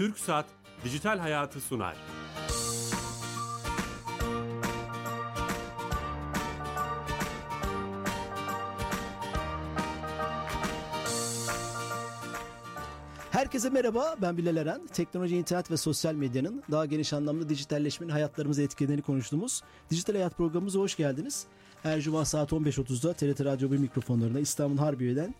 Türk Saat Dijital Hayatı sunar. Herkese merhaba, ben Bilal Eren. Teknoloji, internet ve sosyal medyanın daha geniş anlamda dijitalleşmenin hayatlarımıza etkilerini konuştuğumuz Dijital Hayat programımıza hoş geldiniz. Her cuma saat 15.30'da TRT Radyo 1 mikrofonlarında İstanbul Harbiye'den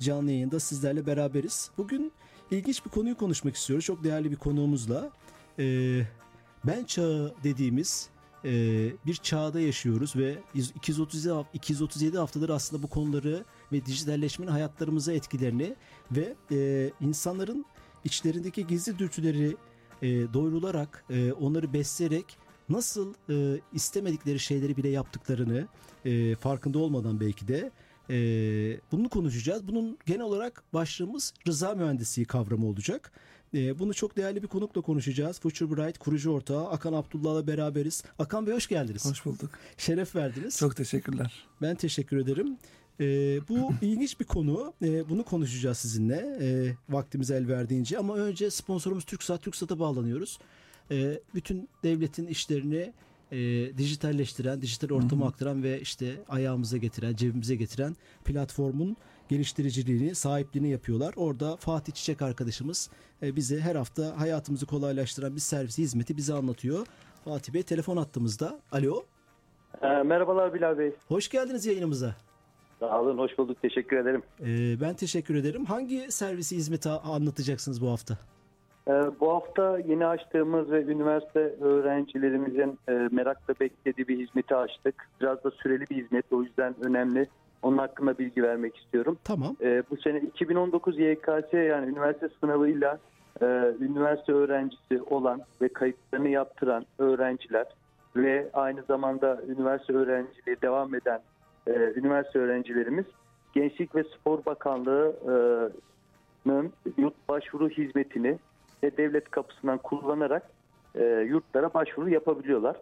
canlı yayında sizlerle beraberiz. Bugün ilginç bir konuyu konuşmak istiyoruz. Çok değerli bir konuğumuzla. Ee, ben çağı dediğimiz e, bir çağda yaşıyoruz ve 237, 237 haftadır aslında bu konuları ve dijitalleşmenin hayatlarımıza etkilerini ve e, insanların içlerindeki gizli dürtüleri e, doyurularak, e, onları besleyerek nasıl e, istemedikleri şeyleri bile yaptıklarını e, farkında olmadan belki de e, bunu konuşacağız. Bunun genel olarak başlığımız rıza mühendisliği kavramı olacak. E, bunu çok değerli bir konukla konuşacağız. Future Bright kurucu ortağı Akan Abdullah'la beraberiz. Akan Bey hoş geldiniz. Hoş bulduk. Şeref verdiniz. Çok teşekkürler. Ben teşekkür ederim. E, bu ilginç bir konu. E, bunu konuşacağız sizinle e, vaktimiz el verdiğince. Ama önce sponsorumuz TürkSat. TürkSat'a bağlanıyoruz. E, bütün devletin işlerini e, dijitalleştiren, dijital ortama aktaran ve işte ayağımıza getiren, cebimize getiren platformun geliştiriciliğini, sahipliğini yapıyorlar. Orada Fatih Çiçek arkadaşımız e, bize her hafta hayatımızı kolaylaştıran bir servisi, hizmeti bize anlatıyor. Fatih Bey telefon attığımızda. Alo. E, merhabalar Bilal Bey. Hoş geldiniz yayınımıza. Sağ olun, hoş bulduk. Teşekkür ederim. E, ben teşekkür ederim. Hangi servisi, hizmeti anlatacaksınız bu hafta? Ee, bu hafta yeni açtığımız ve üniversite öğrencilerimizin e, merakla beklediği bir hizmeti açtık. Biraz da süreli bir hizmet o yüzden önemli. Onun hakkında bilgi vermek istiyorum. Tamam. Ee, bu sene 2019 YKS yani üniversite sınavıyla e, üniversite öğrencisi olan ve kayıtlarını yaptıran öğrenciler ve aynı zamanda üniversite öğrenciliği devam eden e, üniversite öğrencilerimiz Gençlik ve Spor Bakanlığı'nın yurt başvuru hizmetini ve devlet kapısından kullanarak e, yurtlara başvuru yapabiliyorlar.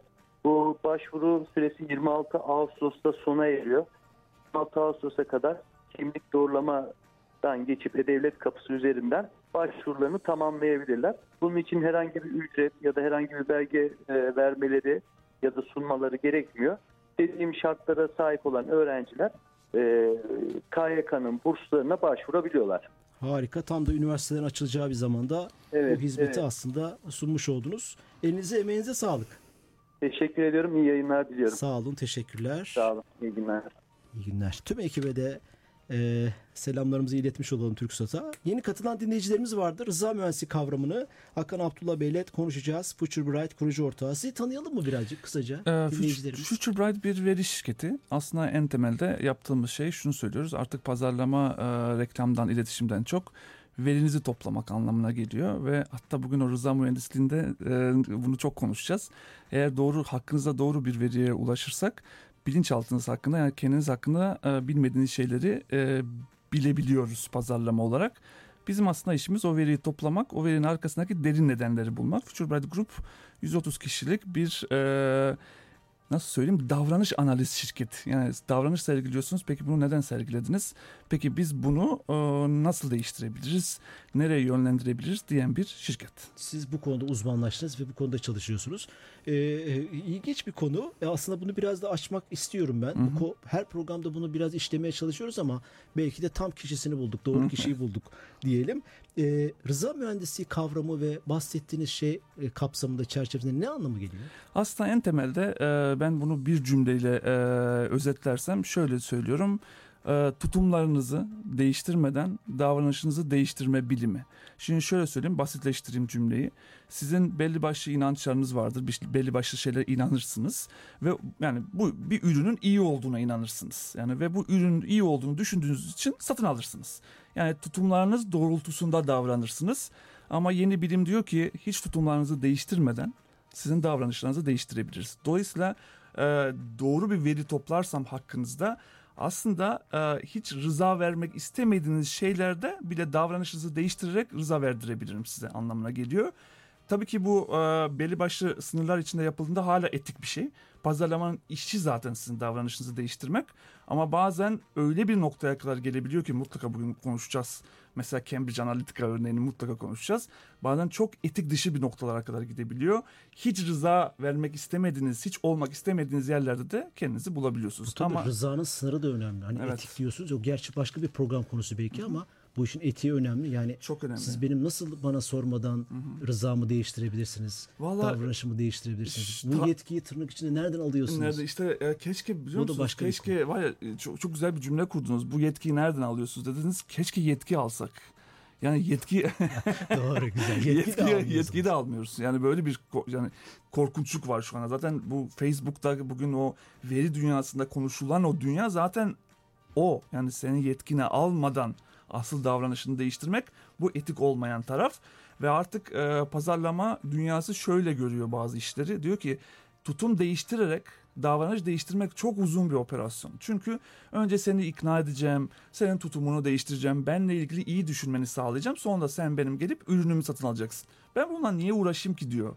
Bu başvuru süresi 26 Ağustos'ta sona eriyor. 26 Ağustos'a kadar kimlik doğrulamadan geçip e-devlet kapısı üzerinden başvurularını tamamlayabilirler. Bunun için herhangi bir ücret ya da herhangi bir belge e, vermeleri ya da sunmaları gerekmiyor. Dediğim şartlara sahip olan öğrenciler e, KYK'nın burslarına başvurabiliyorlar. Harika. Tam da üniversitelerin açılacağı bir zamanda evet, bu hizmeti evet. aslında sunmuş oldunuz. Elinize emeğinize sağlık. Teşekkür ediyorum. İyi yayınlar diliyorum. Sağ olun. Teşekkürler. Sağ olun. İyi günler. İyi günler. Tüm ekibe de e, selamlarımızı iletmiş olalım TürkSat'a. Yeni katılan dinleyicilerimiz vardır. Rıza mühendisliği kavramını Hakan Abdullah Bey'le konuşacağız. Future Bright kurucu ortağı. Sizi tanıyalım mı birazcık kısaca Ee, dinleyicilerimiz? Future Bright bir veri şirketi. Aslında en temelde yaptığımız şey şunu söylüyoruz. Artık pazarlama, e, reklamdan, iletişimden çok verinizi toplamak anlamına geliyor ve hatta bugün o rıza mühendisliğinde e, bunu çok konuşacağız. Eğer doğru hakkınızda doğru bir veriye ulaşırsak bilinçaltınız hakkında yani kendiniz hakkında e, bilmediğiniz şeyleri e, bilebiliyoruz pazarlama olarak. Bizim aslında işimiz o veriyi toplamak, o verinin arkasındaki derin nedenleri bulmak. Future Bright Group 130 kişilik bir e, nasıl söyleyeyim davranış analiz şirketi. Yani davranış sergiliyorsunuz. Peki bunu neden sergilediniz? Peki biz bunu e, nasıl değiştirebiliriz? Nereye yönlendirebiliriz diyen bir şirket. Siz bu konuda uzmanlaştınız ve bu konuda çalışıyorsunuz. Ee, ilginç bir konu. E, aslında bunu biraz da açmak istiyorum ben. Hı hı. Bu, her programda bunu biraz işlemeye çalışıyoruz ama belki de tam kişisini bulduk, doğru kişiyi bulduk diyelim. Ee, rıza mühendisliği kavramı ve bahsettiğiniz şey e, kapsamında çerçevesinde ne anlamı geliyor? Aslında en temelde e, ben bunu bir cümleyle e, özetlersem şöyle söylüyorum. E, tutumlarınızı değiştirmeden davranışınızı değiştirme bilimi. Şimdi şöyle söyleyeyim basitleştireyim cümleyi. Sizin belli başlı inançlarınız vardır. Belli başlı şeylere inanırsınız ve yani bu bir ürünün iyi olduğuna inanırsınız. Yani ve bu ürünün iyi olduğunu düşündüğünüz için satın alırsınız. Yani tutumlarınız doğrultusunda davranırsınız. Ama yeni bilim diyor ki hiç tutumlarınızı değiştirmeden sizin davranışlarınızı değiştirebiliriz. Dolayısıyla e, doğru bir veri toplarsam hakkınızda aslında e, hiç rıza vermek istemediğiniz şeylerde bile davranışınızı değiştirerek rıza verdirebilirim size anlamına geliyor. Tabii ki bu e, belli başlı sınırlar içinde yapıldığında hala etik bir şey. Pazarlamanın işçi zaten sizin davranışınızı değiştirmek. Ama bazen öyle bir noktaya kadar gelebiliyor ki mutlaka bugün konuşacağız. Mesela Cambridge Analytica örneğini mutlaka konuşacağız. Bazen çok etik dışı bir noktalara kadar gidebiliyor. Hiç rıza vermek istemediğiniz, hiç olmak istemediğiniz yerlerde de kendinizi bulabiliyorsunuz. Tabii Ama rızanın sınırı da önemli. Hani Evet. etik diyorsunuz. O gerçi başka bir program konusu belki ama bu işin etiği önemli. Yani çok önemli. siz benim nasıl bana sormadan rızamı değiştirebilirsiniz? Vallahi- davranışımı değiştirebilirsiniz. İşte- Bu yetkiyi tırnak içinde nereden alıyorsunuz? Nerede işte e, keşke biliyor Bu da musunuz? başka keşke var ya e, çok, çok güzel bir cümle kurdunuz. Bu yetkiyi nereden alıyorsunuz dediniz. Keşke yetki alsak. Yani yetki Doğru güzel. Yetki de yetki, almıyorsunuz. yetkiyi de almıyoruz. Yani böyle bir yani korkunçluk var şu anda. Zaten bu Facebook'ta bugün o veri dünyasında konuşulan o dünya zaten o. Yani senin yetkini almadan asıl davranışını değiştirmek bu etik olmayan taraf ve artık e, pazarlama dünyası şöyle görüyor bazı işleri. Diyor ki tutum değiştirerek davranış değiştirmek çok uzun bir operasyon. Çünkü önce seni ikna edeceğim, senin tutumunu değiştireceğim, benle ilgili iyi düşünmeni sağlayacağım. Sonra sen benim gelip ürünümü satın alacaksın. Ben bununla niye uğraşayım ki diyor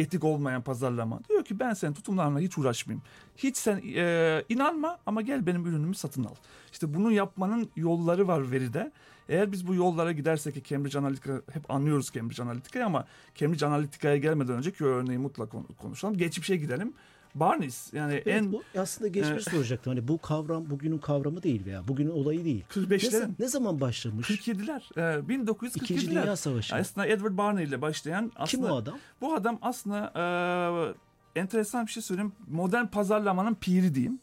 etik olmayan pazarlama. Diyor ki ben senin tutumlarına hiç uğraşmayayım. Hiç sen e, inanma ama gel benim ürünümü satın al. İşte bunu yapmanın yolları var veride. Eğer biz bu yollara gidersek ki Cambridge Analytica hep anlıyoruz Cambridge Analytica'yı ama Cambridge Analytica'ya gelmeden önceki örneği mutlaka konuşalım. Geçmişe gidelim. Barnes yani Evet, en bu aslında geçmiş soracaktım. Hani bu kavram bugünün kavramı değil veya bugünün olayı değil. Ne, 45'lerin ne zaman başlamış? 47'ler, e, 1947'ler. İkinci Dünya Savaşı. Aslında Edward Barney ile başlayan aslında Kim o adam? bu adam aslında e, enteresan bir şey söyleyeyim. Modern pazarlamanın piri diyeyim.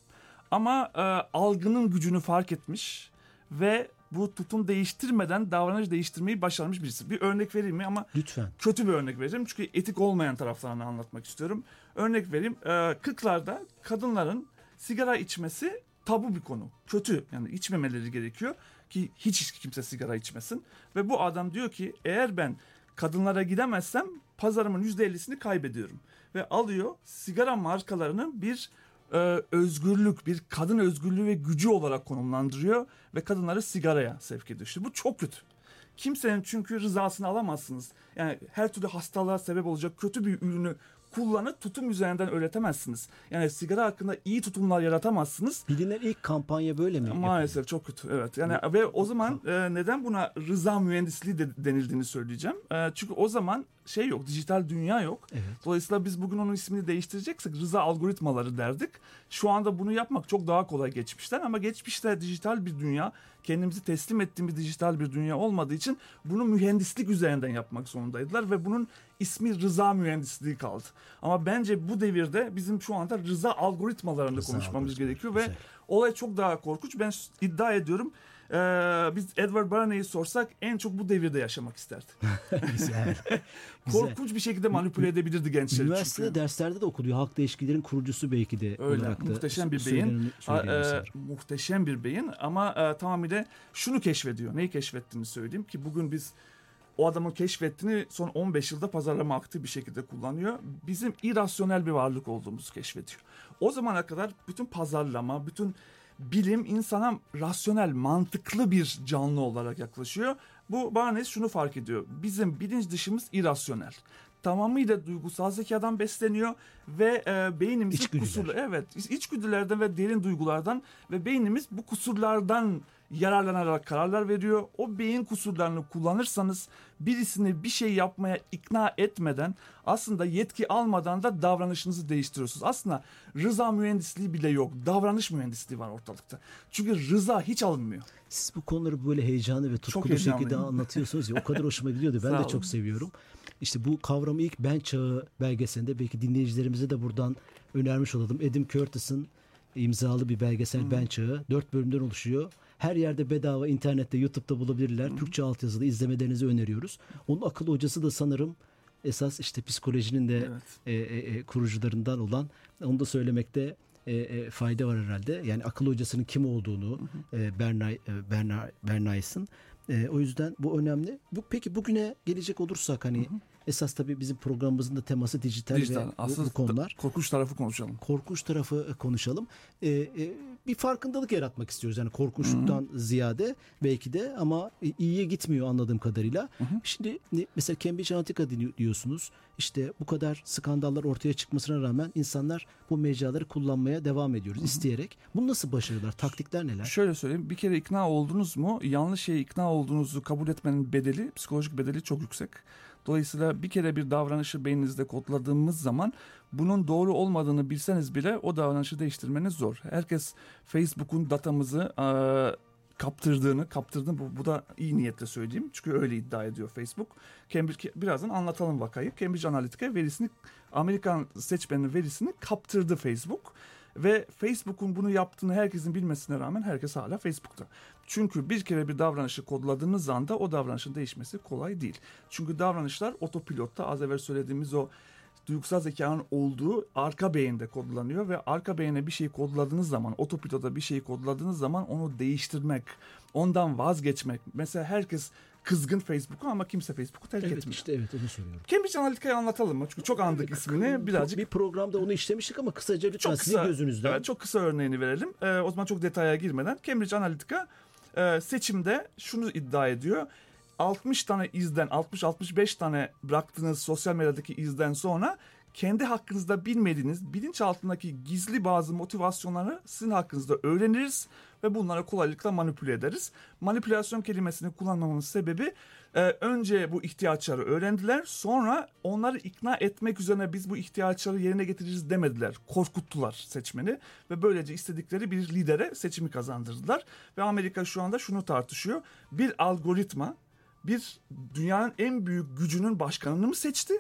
Ama e, algının gücünü fark etmiş ve bu tutum değiştirmeden davranış değiştirmeyi başarmış birisi. Bir örnek vereyim mi ama Lütfen. kötü bir örnek vereceğim. Çünkü etik olmayan taraflarını anlatmak istiyorum. Örnek vereyim. 40'larda kadınların sigara içmesi tabu bir konu. Kötü. Yani içmemeleri gerekiyor ki hiç kimse sigara içmesin. Ve bu adam diyor ki eğer ben kadınlara gidemezsem pazarımın %50'sini kaybediyorum. Ve alıyor sigara markalarını bir e, özgürlük, bir kadın özgürlüğü ve gücü olarak konumlandırıyor ve kadınları sigaraya sevk ediyor. İşte bu çok kötü. Kimsenin çünkü rızasını alamazsınız. Yani her türlü hastalığa sebep olacak kötü bir ürünü kullanıp tutum üzerinden öğretemezsiniz. Yani sigara hakkında iyi tutumlar yaratamazsınız. Bilinen ilk kampanya böyle mi? Maalesef çok kötü. Evet. Yani ve o zaman e, neden buna rıza mühendisliği de denildiğini söyleyeceğim. E, çünkü o zaman şey yok, dijital dünya yok. Evet. Dolayısıyla biz bugün onun ismini değiştireceksek rıza algoritmaları derdik. Şu anda bunu yapmak çok daha kolay geçmişten ama geçmişte dijital bir dünya, kendimizi teslim ettiğimiz dijital bir dünya olmadığı için bunu mühendislik üzerinden yapmak zorundaydılar ve bunun ismi rıza mühendisliği kaldı. Ama bence bu devirde bizim şu anda rıza algoritmalarını Rıza konuşmamız algoritmaları, gerekiyor ve güzel. olay çok daha korkunç. Ben iddia ediyorum ee, biz Edward Bernays'i sorsak en çok bu devirde yaşamak isterdi. Güzel. Güzel. Korkunç bir şekilde manipüle edebilirdi gençleri Üniversitede çünkü. derslerde de okuluyor. Halk değişikliğinin kurucusu belki de Öyle, muhteşem bir beyin. söyleniyor Aa, e, muhteşem bir beyin ama e, tamamıyla şunu keşfediyor. Neyi keşfettiğini söyleyeyim ki bugün biz o adamın keşfettiğini son 15 yılda pazarlama aktif bir şekilde kullanıyor. Bizim irrasyonel bir varlık olduğumuzu keşfediyor. O zamana kadar bütün pazarlama, bütün bilim insana rasyonel, mantıklı bir canlı olarak yaklaşıyor. Bu Barnes şunu fark ediyor. Bizim bilinç dışımız irrasyonel. Tamamıyla duygusal zekadan besleniyor ve e, İçgüdüler. kusurlu evet iç- içgüdülerden ve derin duygulardan ve beynimiz bu kusurlardan yararlanarak kararlar veriyor. O beyin kusurlarını kullanırsanız birisini bir şey yapmaya ikna etmeden aslında yetki almadan da davranışınızı değiştiriyorsunuz. Aslında rıza mühendisliği bile yok. Davranış mühendisliği var ortalıkta. Çünkü rıza hiç alınmıyor. Siz bu konuları böyle heyecanlı ve tutkulu heyecanlıyım. şekilde anlatıyorsunuz ya o kadar hoşuma gidiyordu. Ben de olun. çok seviyorum. İşte bu kavramı ilk Ben Çağı belgeselinde belki dinleyicilerimize de buradan önermiş olalım. Edim Curtis'in imzalı bir belgesel Ben Çağı. Dört bölümden oluşuyor. Her yerde bedava internette YouTube'da bulabilirler. Türkçe altyazılı izlemelerinizi öneriyoruz. Onun akıl hocası da sanırım esas işte psikolojinin de Evet. e, e, e, kurucularından olan onu da söylemekte e, e, fayda var herhalde. Yani akıl hocasının kim olduğunu e, Bernay e, Bernay Bernays'ın e, o yüzden bu önemli. Bu peki bugüne gelecek olursak hani esas tabii bizim programımızın da teması dijital, Dijital. ve bu- Asıl bu, konular. korkunç tarafı konuşalım. Korkunç tarafı e, konuşalım. E, e, bir farkındalık yaratmak istiyoruz. Yani korkunçluktan ziyade belki de ama iyiye gitmiyor anladığım kadarıyla. Şimdi ne- mesela Cambridge Analytica diyorsunuz. İşte bu kadar skandallar ortaya çıkmasına rağmen insanlar bu mecraları kullanmaya devam ediyoruz isteyerek. Bunu nasıl başarıyorlar? Taktikler neler? Şöyle söyleyeyim bir kere ikna oldunuz mu yanlış şeye ikna olduğunuzu kabul etmenin bedeli psikolojik bedeli çok yüksek. Dolayısıyla bir kere bir davranışı beyninizde kodladığımız zaman bunun doğru olmadığını bilseniz bile o davranışı değiştirmeniz zor. Herkes Facebook'un datamızı kaptırdığını, kaptırdığını bu, bu da iyi niyetle söyleyeyim. Çünkü öyle iddia ediyor Facebook. Cambridge birazdan anlatalım vakayı. Cambridge Analytica verisini Amerikan seçmenin verisini kaptırdı Facebook. Ve Facebook'un bunu yaptığını herkesin bilmesine rağmen herkes hala Facebook'ta. Çünkü bir kere bir davranışı kodladığınız anda o davranışın değişmesi kolay değil. Çünkü davranışlar otopilotta az evvel söylediğimiz o duygusal zekanın olduğu arka beyinde kodlanıyor ve arka beyine bir şey kodladığınız zaman, otopilota bir şey kodladığınız zaman onu değiştirmek, ondan vazgeçmek. Mesela herkes kızgın Facebook'a ama kimse Facebook'u terk Evet etmiyor. işte evet onu soruyorum. Cambridge Analytica'yı anlatalım mı? Çünkü çok andık ismini. Birazcık bir programda onu işlemiştik ama kısaca lütfen çok sizin kısa, gözünüzden. Evet, çok kısa örneğini verelim. Ee, o zaman çok detaya girmeden. Cambridge Analytica e, seçimde şunu iddia ediyor. 60 tane izden, 60-65 tane bıraktığınız sosyal medyadaki izden sonra kendi hakkınızda bilmediğiniz bilinç altındaki gizli bazı motivasyonları sizin hakkınızda öğreniriz ve bunları kolaylıkla manipüle ederiz. Manipülasyon kelimesini kullanmamın sebebi e, önce bu ihtiyaçları öğrendiler sonra onları ikna etmek üzerine biz bu ihtiyaçları yerine getiririz demediler. Korkuttular seçmeni ve böylece istedikleri bir lidere seçimi kazandırdılar. Ve Amerika şu anda şunu tartışıyor. Bir algoritma bir dünyanın en büyük gücünün başkanını mı seçti?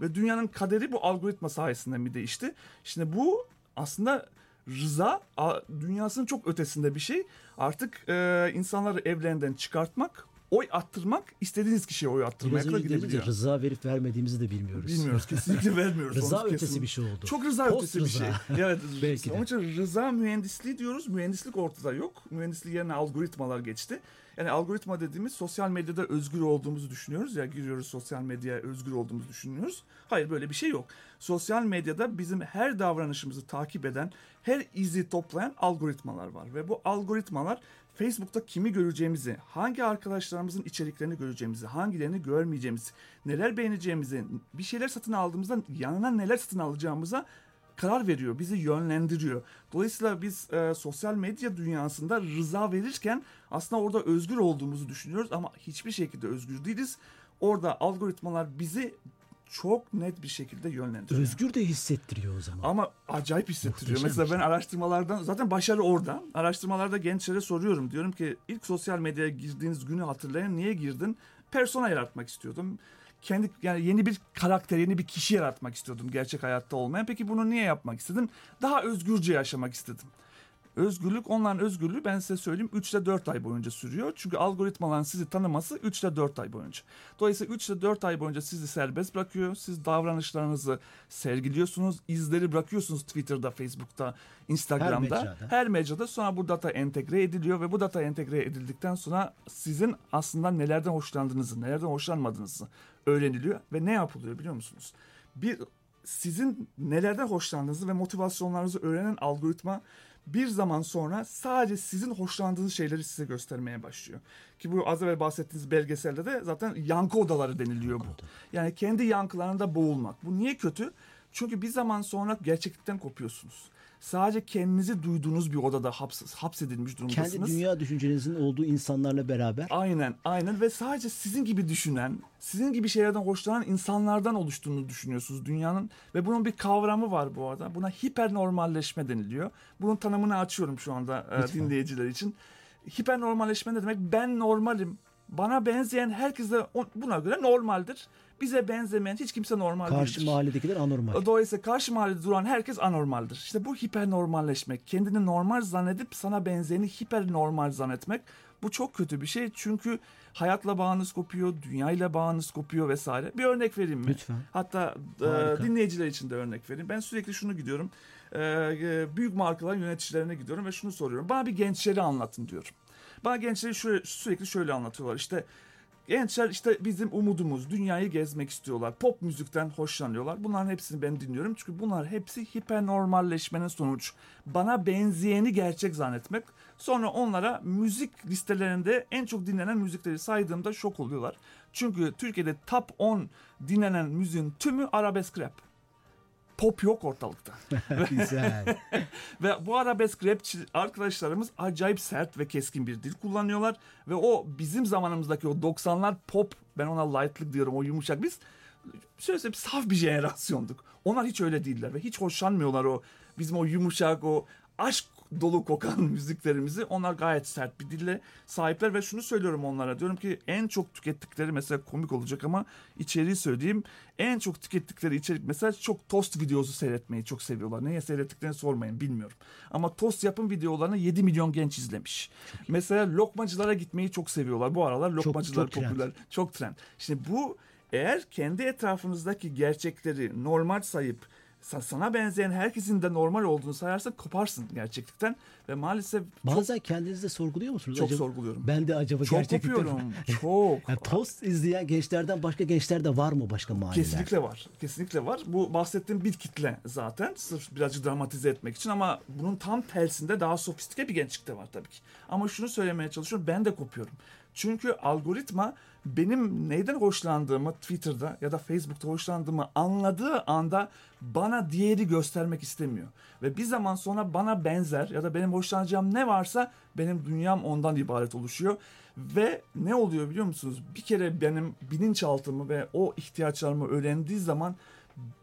Ve dünyanın kaderi bu algoritma sayesinde mi değişti? Şimdi bu aslında rıza dünyasının çok ötesinde bir şey. Artık e, insanları evlerinden çıkartmak, oy attırmak, istediğiniz kişiye oy attırmaya kadar ya gidebiliyor. rıza verip vermediğimizi de bilmiyoruz. Bilmiyoruz kesinlikle vermiyoruz. Rıza Onu ötesi kesin- bir şey oldu. Çok rıza Post ötesi bir rıza. şey. Evet. Belki de. Onun için rıza mühendisliği diyoruz. Mühendislik ortada yok. Mühendislik yerine algoritmalar geçti. Yani algoritma dediğimiz sosyal medyada özgür olduğumuzu düşünüyoruz ya giriyoruz sosyal medyaya özgür olduğumuzu düşünüyoruz. Hayır böyle bir şey yok. Sosyal medyada bizim her davranışımızı takip eden, her izi toplayan algoritmalar var ve bu algoritmalar Facebook'ta kimi göreceğimizi, hangi arkadaşlarımızın içeriklerini göreceğimizi, hangilerini görmeyeceğimizi, neler beğeneceğimizi, bir şeyler satın aldığımızda yanına neler satın alacağımıza karar veriyor, bizi yönlendiriyor. Dolayısıyla biz e, sosyal medya dünyasında rıza verirken aslında orada özgür olduğumuzu düşünüyoruz ama hiçbir şekilde özgür değiliz. Orada algoritmalar bizi çok net bir şekilde yönlendiriyor. Özgür de hissettiriyor o zaman. Ama acayip hissettiriyor. Muhteşem Mesela ben araştırmalardan zaten başarı orada. Araştırmalarda gençlere soruyorum. Diyorum ki ilk sosyal medyaya girdiğiniz günü hatırlayın. Niye girdin? Persona yaratmak istiyordum. Kendi yani yeni bir karakter, yeni bir kişi yaratmak istiyordum gerçek hayatta olmayan. Peki bunu niye yapmak istedim? Daha özgürce yaşamak istedim. Özgürlük, onların özgürlüğü ben size söyleyeyim 3 ile 4 ay boyunca sürüyor. Çünkü algoritmaların sizi tanıması 3 ile 4 ay boyunca. Dolayısıyla 3 ile 4 ay boyunca sizi serbest bırakıyor. Siz davranışlarınızı sergiliyorsunuz. izleri bırakıyorsunuz Twitter'da, Facebook'ta, Instagram'da. mecrada. Her mecrada. Sonra bu data entegre ediliyor ve bu data entegre edildikten sonra sizin aslında nelerden hoşlandığınızı, nelerden hoşlanmadığınızı öğreniliyor ve ne yapılıyor biliyor musunuz? Bir sizin nelerden hoşlandığınızı ve motivasyonlarınızı öğrenen algoritma bir zaman sonra sadece sizin hoşlandığınız şeyleri size göstermeye başlıyor. Ki bu az evvel bahsettiğiniz belgeselde de zaten yankı odaları deniliyor bu. Yani kendi yankılarında boğulmak. Bu niye kötü? Çünkü bir zaman sonra gerçeklikten kopuyorsunuz. Sadece kendinizi duyduğunuz bir odada haps, hapsedilmiş durumdasınız. Kendi dünya düşüncenizin olduğu insanlarla beraber Aynen, aynen ve sadece sizin gibi düşünen, sizin gibi şeylerden hoşlanan insanlardan oluştuğunu düşünüyorsunuz dünyanın ve bunun bir kavramı var bu arada. Buna hipernormalleşme deniliyor. Bunun tanımını açıyorum şu anda e, Lütfen. dinleyiciler için. Hipernormalleşme ne demek? Ben normalim. Bana benzeyen herkes de o- buna göre normaldir. Bize benzemeyen hiç kimse normal karşı değildir. mahalledekiler anormal. Dolayısıyla karşı mahallede duran herkes anormaldir. İşte bu hipernormalleşmek. Kendini normal zannedip sana benzeyeni hipernormal zannetmek. Bu çok kötü bir şey çünkü hayatla bağınız kopuyor, dünyayla bağınız kopuyor vesaire. Bir örnek vereyim mi? Lütfen. Hatta e, dinleyiciler için de örnek vereyim. Ben sürekli şunu gidiyorum. E, e, büyük markaların yöneticilerine gidiyorum ve şunu soruyorum. Bana bir gençleri anlatın diyorum. Bana gençleri şöyle, sürekli şöyle anlatıyorlar. İşte gençler işte bizim umudumuz. Dünyayı gezmek istiyorlar. Pop müzikten hoşlanıyorlar. Bunların hepsini ben dinliyorum. Çünkü bunlar hepsi hipernormalleşmenin sonuç. Bana benzeyeni gerçek zannetmek. Sonra onlara müzik listelerinde en çok dinlenen müzikleri saydığımda şok oluyorlar. Çünkü Türkiye'de top 10 dinlenen müziğin tümü arabesk rap. Pop yok ortalıkta. Güzel. Ve bu arabesk rapçi arkadaşlarımız acayip sert ve keskin bir dil kullanıyorlar. Ve o bizim zamanımızdaki o 90'lar pop ben ona lightlık diyorum o yumuşak biz şöyle söyleyeyim saf bir jenerasyonduk. Onlar hiç öyle değiller ve hiç hoşlanmıyorlar o bizim o yumuşak o aşk dolu kokan müziklerimizi onlar gayet sert bir dille sahipler ve şunu söylüyorum onlara diyorum ki en çok tükettikleri mesela komik olacak ama içeriği söyleyeyim en çok tükettikleri içerik mesela çok tost videosu seyretmeyi çok seviyorlar. Neye seyrettiklerini sormayın bilmiyorum. Ama tost yapım videolarını 7 milyon genç izlemiş. Mesela lokmacılara gitmeyi çok seviyorlar. Bu aralar lokmacılar çok trend. popüler. Çok trend. Şimdi bu eğer kendi etrafınızdaki gerçekleri normal sayıp sa- sana benzeyen herkesin de normal olduğunu sayarsan koparsın gerçeklikten ve maalesef çok, Bazen kendinizi de sorguluyor musunuz? çok acaba? sorguluyorum. Ben de acaba Çok gerçekten kopuyorum. Çok. Yani tost izleyen gençlerden başka gençler de var mı başka mahalleler? Kesinlikle var. Kesinlikle var. Bu bahsettiğim bir kitle zaten. Sırf birazcık dramatize etmek için ama bunun tam tersinde daha sofistike bir gençlik de var tabii ki. Ama şunu söylemeye çalışıyorum. Ben de kopuyorum. Çünkü algoritma benim neyden hoşlandığımı Twitter'da ya da Facebook'ta hoşlandığımı anladığı anda bana diğeri göstermek istemiyor. Ve bir zaman sonra bana benzer ya da benim hoşlanacağım ne varsa benim dünyam ondan ibaret oluşuyor. Ve ne oluyor biliyor musunuz? Bir kere benim bilinçaltımı ve o ihtiyaçlarımı öğrendiği zaman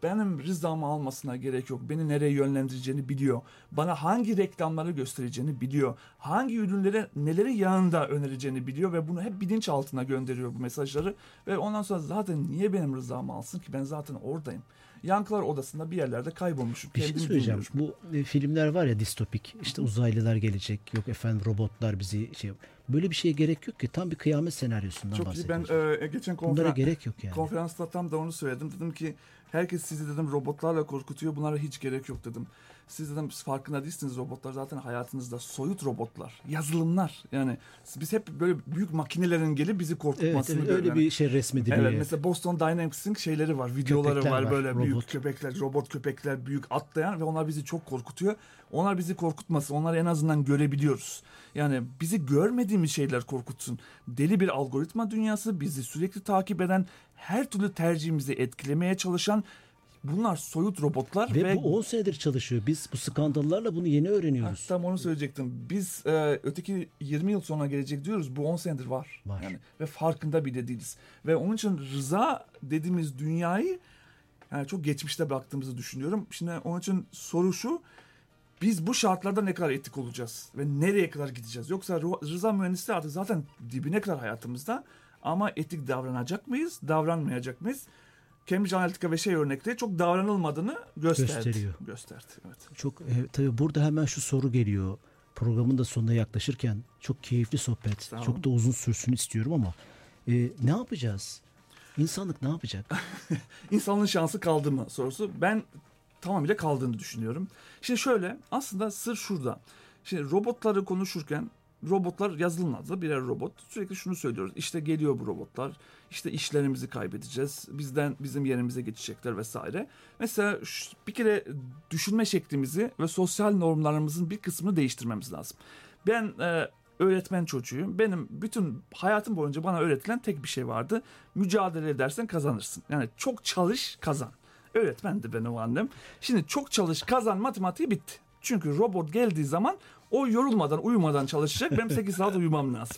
benim rızamı almasına gerek yok. Beni nereye yönlendireceğini biliyor. Bana hangi reklamları göstereceğini biliyor. Hangi ürünlere neleri yanında önereceğini biliyor ve bunu hep bilinçaltına gönderiyor bu mesajları. Ve ondan sonra zaten niye benim rızamı alsın ki ben zaten oradayım. Yankılar odasında bir yerlerde kaybolmuşum. Bir şey söyleyeceğim. bilmiyorum. Bu e, filmler var ya distopik. İşte uzaylılar gelecek. Yok efendim robotlar bizi şey. Böyle bir şeye gerek yok ki. Tam bir kıyamet senaryosundan Çok iyi. Ben bahsediyoruz. e, geçen Bunlara konferans, gerek yok yani. konferansta tam da onu söyledim. Dedim ki herkes sizi dedim robotlarla korkutuyor. Bunlara hiç gerek yok dedim. Siz siz farkında değilsiniz robotlar zaten hayatınızda soyut robotlar, yazılımlar. Yani biz hep böyle büyük makinelerin gelip bizi Evet, korkutmasını evet, öyle görüyoruz. bir şey resmediliyor. Evet mesela Boston Dynamics'in şeyleri var, videoları Köpekler var, var, böyle büyük robot. köpekler, robot köpekler, büyük atlayan ve onlar bizi çok korkutuyor. Onlar bizi korkutmasın, onları en azından görebiliyoruz. Yani bizi görmediğimiz şeyler korkutsun. Deli bir algoritma dünyası, bizi sürekli takip eden, her türlü tercihimizi etkilemeye çalışan bunlar soyut robotlar Ve, ve, bu 10 senedir çalışıyor. Biz bu skandallarla bunu yeni Ha, öğreniyoruz. tam onu söyleyecektim. Biz e, öteki 20 yıl sonra gelecek diyoruz. Bu 10 senedir var. Var. Yani ve farkında bile değiliz. Ve onun için rıza dediğimiz dünyayı yani çok geçmişte bıraktığımızı düşünüyorum. Şimdi onun için soru şu. Biz bu şartlarda ne kadar etik olacağız ve nereye kadar gideceğiz? Yoksa rıza mühendisliği artık zaten dibine kadar hayatımızda ama etik davranacak mıyız, davranmayacak mıyız? Cambridge Analytica ve şey örnekleri çok davranılmadığını gösterdi. Gösteriyor. Gösterdi. Evet. Çok e, tabii burada hemen şu soru geliyor. Programın da sonuna yaklaşırken çok keyifli sohbet. Olun. Çok da uzun sürsün istiyorum ama e, ne yapacağız? İnsanlık ne yapacak? İnsanlığın şansı kaldı mı sorusu. Ben tamamıyla kaldığını düşünüyorum. Şimdi şöyle aslında sır şurada. Şimdi robotları konuşurken robotlar yazılımlardı birer robot. Sürekli şunu söylüyoruz. İşte geliyor bu robotlar. İşte işlerimizi kaybedeceğiz. Bizden bizim yerimize geçecekler vesaire. Mesela bir kere düşünme şeklimizi ve sosyal normlarımızın bir kısmını değiştirmemiz lazım. Ben e, öğretmen çocuğuyum. Benim bütün hayatım boyunca bana öğretilen tek bir şey vardı. Mücadele edersen kazanırsın. Yani çok çalış kazan. Öğretmendi benim annem. Şimdi çok çalış kazan matematiği bitti. Çünkü robot geldiği zaman o yorulmadan uyumadan çalışacak. Benim 8 saat uyumam lazım.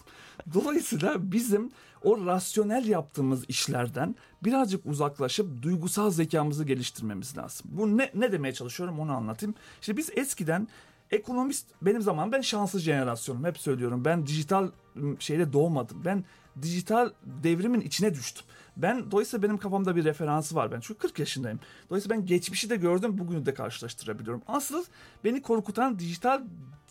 Dolayısıyla bizim o rasyonel yaptığımız işlerden birazcık uzaklaşıp duygusal zekamızı geliştirmemiz lazım. Bu ne, ne demeye çalışıyorum onu anlatayım. İşte biz eskiden ekonomist benim zaman ben şanslı jenerasyonum hep söylüyorum. Ben dijital ım, şeyde doğmadım. Ben dijital devrimin içine düştüm. Ben dolayısıyla benim kafamda bir referansı var ben. Çünkü 40 yaşındayım. Dolayısıyla ben geçmişi de gördüm, bugünü de karşılaştırabiliyorum. Asıl beni korkutan dijital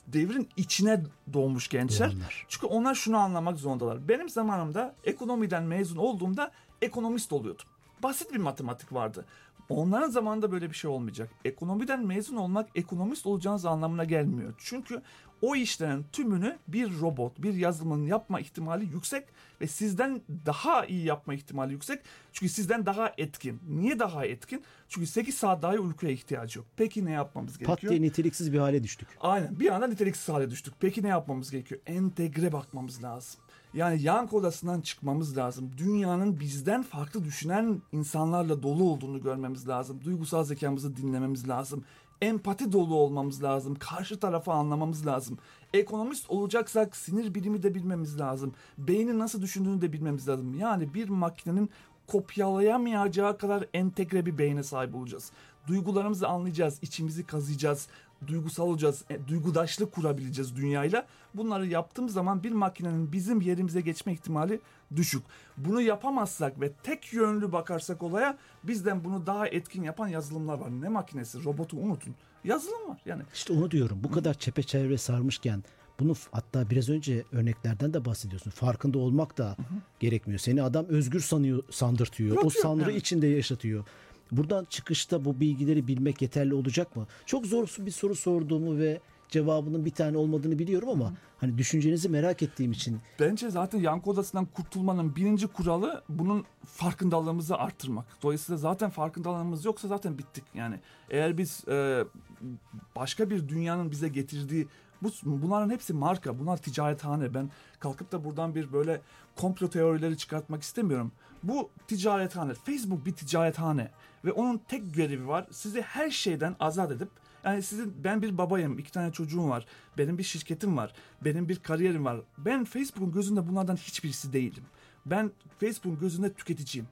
devrin içine doğmuş gençler. Doğanlar. Çünkü onlar şunu anlamak zorundalar. Benim zamanımda ekonomiden mezun olduğumda ekonomist oluyordum. Basit bir matematik vardı. Onların zamanında böyle bir şey olmayacak. Ekonomiden mezun olmak ekonomist olacağınız anlamına gelmiyor. Çünkü o işlerin tümünü bir robot, bir yazılımın yapma ihtimali yüksek ve sizden daha iyi yapma ihtimali yüksek. Çünkü sizden daha etkin. Niye daha etkin? Çünkü 8 saat daha uykuya ihtiyacı yok. Peki ne yapmamız gerekiyor? Pat diye niteliksiz bir hale düştük. Aynen bir anda niteliksiz hale düştük. Peki ne yapmamız gerekiyor? Entegre bakmamız lazım. Yani yan odasından çıkmamız lazım. Dünyanın bizden farklı düşünen insanlarla dolu olduğunu görmemiz lazım. Duygusal zekamızı dinlememiz lazım. Empati dolu olmamız lazım. Karşı tarafı anlamamız lazım. Ekonomist olacaksak sinir bilimi de bilmemiz lazım. Beynin nasıl düşündüğünü de bilmemiz lazım. Yani bir makinenin kopyalayamayacağı kadar entegre bir beyne sahip olacağız. Duygularımızı anlayacağız, içimizi kazıyacağız, duygusal olacağız, e, duygudaşlık kurabileceğiz dünyayla. Bunları yaptığımız zaman bir makinenin bizim yerimize geçme ihtimali düşük. Bunu yapamazsak ve tek yönlü bakarsak olaya bizden bunu daha etkin yapan yazılımlar var. Ne makinesi, robotu unutun. Yazılım var yani. İşte onu diyorum. Bu kadar çepeçevre sarmışken bunu hatta biraz önce örneklerden de bahsediyorsun. Farkında olmak da gerekmiyor. Seni adam özgür sanıyor, sandırtıyor. Yok, o yok sanrı yani. içinde yaşatıyor. Buradan çıkışta bu bilgileri bilmek yeterli olacak mı? Çok zor bir soru sorduğumu ve cevabının bir tane olmadığını biliyorum ama hani düşüncenizi merak ettiğim için Bence zaten yankı odasından kurtulmanın birinci kuralı bunun farkındalığımızı arttırmak. Dolayısıyla zaten farkındalığımız yoksa zaten bittik. Yani eğer biz e, başka bir dünyanın bize getirdiği bu, bunların hepsi marka, bunlar ticarethane. Ben kalkıp da buradan bir böyle komplo teorileri çıkartmak istemiyorum. Bu ticarethane. Facebook bir ticarethane ve onun tek görevi var. Sizi her şeyden azat edip yani sizin ben bir babayım, iki tane çocuğum var. Benim bir şirketim var. Benim bir kariyerim var. Ben Facebook'un gözünde bunlardan hiçbirisi değilim. Ben Facebook'un gözünde tüketiciyim.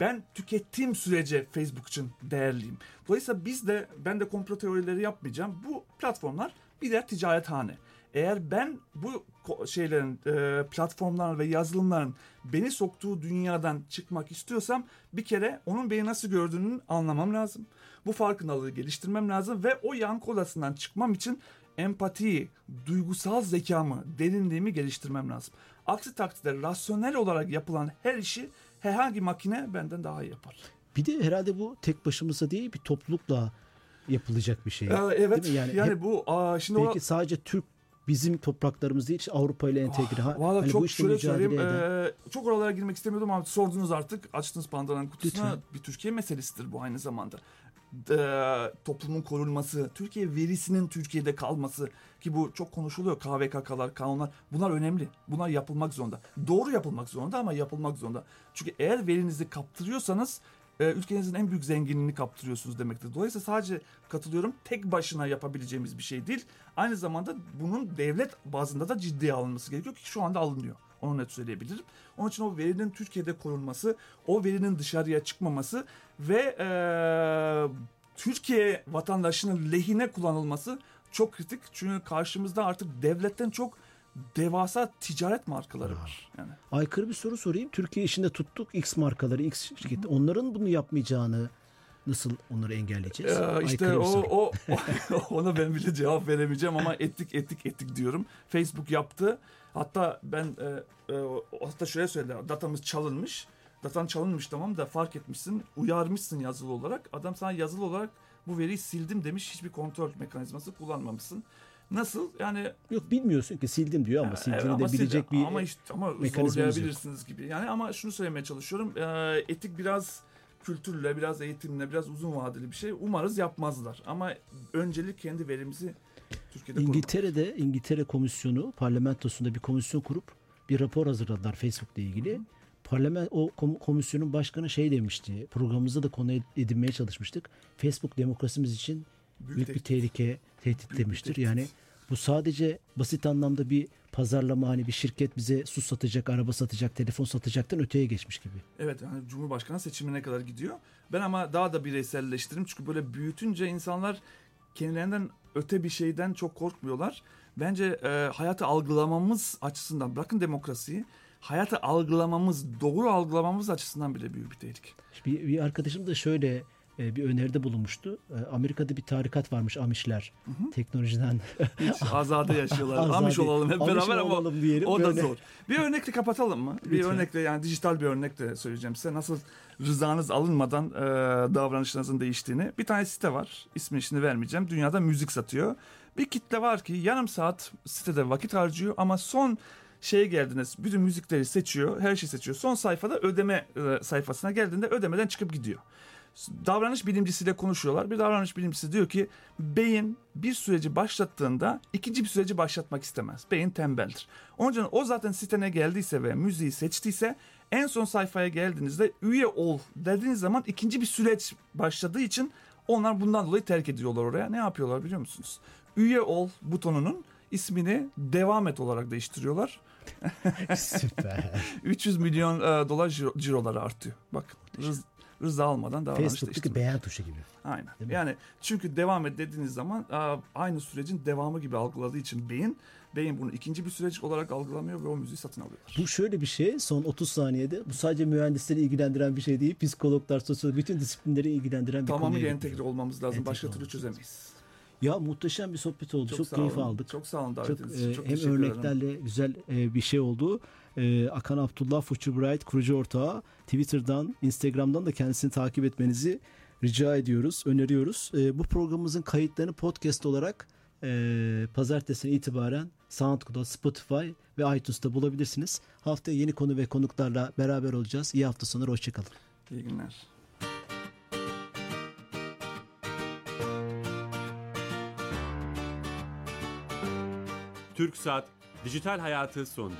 Ben tükettiğim sürece Facebook için değerliyim. Dolayısıyla biz de ben de komplo teorileri yapmayacağım. Bu platformlar birer ticarethane. Eğer ben bu şeylerin, e, platformların ve yazılımların beni soktuğu dünyadan çıkmak istiyorsam bir kere onun beni nasıl gördüğünü anlamam lazım. Bu farkındalığı geliştirmem lazım ve o yankı odasından çıkmam için empatiyi, duygusal zekamı, derinliğimi geliştirmem lazım. Aksi takdirde rasyonel olarak yapılan her işi herhangi makine benden daha iyi yapar. bir de herhalde bu tek başımıza değil bir toplulukla yapılacak bir şey. Ee, evet yani, Yani hep- bu aa, şimdi o- Belki sadece Türk bizim topraklarımız değil işte Avrupa ile entegre. Ha, Valla hani çok şöyle söyleyeyim. eden- eee, çok oralara girmek istemiyordum ama sordunuz artık. Açtınız Pandora'nın kutusuna. Lütfen. Bir Türkiye meselesidir bu aynı zamanda. Eee, toplumun korunması, Türkiye verisinin Türkiye'de kalması ki bu çok konuşuluyor. KVKK'lar, kanunlar bunlar önemli. Bunlar yapılmak zorunda. Doğru yapılmak zorunda ama yapılmak zorunda. Çünkü eğer verinizi kaptırıyorsanız e, ülkenizin en büyük zenginliğini kaptırıyorsunuz demektir. Dolayısıyla sadece katılıyorum tek başına yapabileceğimiz bir şey değil. Aynı zamanda bunun devlet bazında da ciddiye alınması gerekiyor ki şu anda alınıyor. Onu net söyleyebilirim. Onun için o verinin Türkiye'de korunması, o verinin dışarıya çıkmaması ve e, Türkiye vatandaşının lehine kullanılması çok kritik. Çünkü karşımızda artık devletten çok devasa ticaret markaları var. Yani Aykırı bir soru sorayım. Türkiye işinde tuttuk X markaları, X şirketi. Onların bunu yapmayacağını nasıl onları engelleyeceğiz? Ee, işte o, o, o ona ben bile cevap veremeyeceğim ama etik etik etik diyorum. Facebook yaptı. Hatta ben e, e, hatta şöyle söyledi. Datamız çalınmış. Datan çalınmış tamam da fark etmişsin. Uyarmışsın yazılı olarak. Adam sana yazılı olarak bu veriyi sildim demiş. Hiçbir kontrol mekanizması kullanmamışsın. Nasıl? Yani Yok bilmiyorsun ki sildim diyor ama sildiğini ama de bilecek sildi- bir ama işte ama mekanizmamız yok. zorlayabilirsiniz gibi. Yani ama şunu söylemeye çalışıyorum. Ee, etik biraz kültürle, biraz eğitimle, biraz uzun vadeli bir şey. Umarız yapmazlar. Ama öncelik kendi verimizi Türkiye'de. İngiltere'de İngiltere Komisyonu parlamentosunda bir komisyon kurup bir rapor hazırladılar Facebook'la ilgili. Parlament o kom- komisyonun başkanı şey demişti. Programımızda da konu ed- edinmeye çalışmıştık. Facebook demokrasimiz için büyük, bir tehdit. tehlike, tehdit Büyük bir demiştir. tehdit. Yani bu sadece basit anlamda bir pazarlama hani bir şirket bize su satacak, araba satacak, telefon satacaktan öteye geçmiş gibi. Evet yani Cumhurbaşkanı seçimine kadar gidiyor. Ben ama daha da bireyselleştiririm. Çünkü böyle büyütünce insanlar kendilerinden öte bir şeyden çok korkmuyorlar. Bence e, hayatı algılamamız açısından bırakın demokrasiyi hayatı algılamamız, doğru algılamamız açısından bile büyük bir tehlike. Bir, bir arkadaşım da şöyle bir öneride bulunmuştu. E, Amerika'da bir tarikat varmış Amişler. Teknolojiden Hiç azade yaşıyorlar. Azade. Amış olalım hep Amiş beraber ama olalım diyelim. o da Böyle. zor. Bir örnekle kapatalım mı? Bir Lütfen. örnekle yani dijital bir örnekle söyleyeceğim size. Nasıl rızanız alınmadan e, davranışlarınızın değiştiğini. Bir tane site var. İsmini şimdi vermeyeceğim. Dünyada müzik satıyor. Bir kitle var ki yarım saat sitede vakit harcıyor ama son şeye geldiğinde bütün müzikleri seçiyor, her şeyi seçiyor. Son sayfada ödeme e, sayfasına geldiğinde ödemeden çıkıp gidiyor. Davranış bilimcisiyle konuşuyorlar. Bir davranış bilimcisi diyor ki beyin bir süreci başlattığında ikinci bir süreci başlatmak istemez. Beyin tembeldir. Onun için o zaten sitene geldiyse ve müziği seçtiyse en son sayfaya geldiğinizde üye ol dediğiniz zaman ikinci bir süreç başladığı için onlar bundan dolayı terk ediyorlar oraya. Ne yapıyorlar biliyor musunuz? Üye ol butonunun ismini devam et olarak değiştiriyorlar. Süper. 300 milyon e, dolar ciro, ciroları artıyor. Bak rız, rıza almadan davranış Facebook'taki beğen tuşu gibi. Aynen. Yani çünkü devam et dediğiniz zaman aynı sürecin devamı gibi algıladığı için beyin beyin bunu ikinci bir süreç olarak algılamıyor ve o müziği satın alıyorlar. Bu şöyle bir şey son 30 saniyede bu sadece mühendisleri ilgilendiren bir şey değil. Psikologlar, sosyolog bütün disiplinleri ilgilendiren bir Tamamıyla konuya entegre olmamız lazım. Entegre Başka türlü çözemeyiz. Ya muhteşem bir sohbet oldu. Çok, sağ keyif olun. aldık. Çok sağ olun Çok, davetiniz için. e, Çok hem teşekkür ederim. örneklerle güzel e, bir şey oldu. E, Akan Abdullah Future Bright kurucu ortağı Twitter'dan, Instagram'dan da kendisini takip etmenizi rica ediyoruz, öneriyoruz. E, bu programımızın kayıtlarını podcast olarak e, pazartesine itibaren SoundCloud, Spotify ve iTunes'ta bulabilirsiniz. Haftaya yeni konu ve konuklarla beraber olacağız. İyi hafta sonları, hoşçakalın. İyi günler. Türk Saat Dijital Hayatı sondu.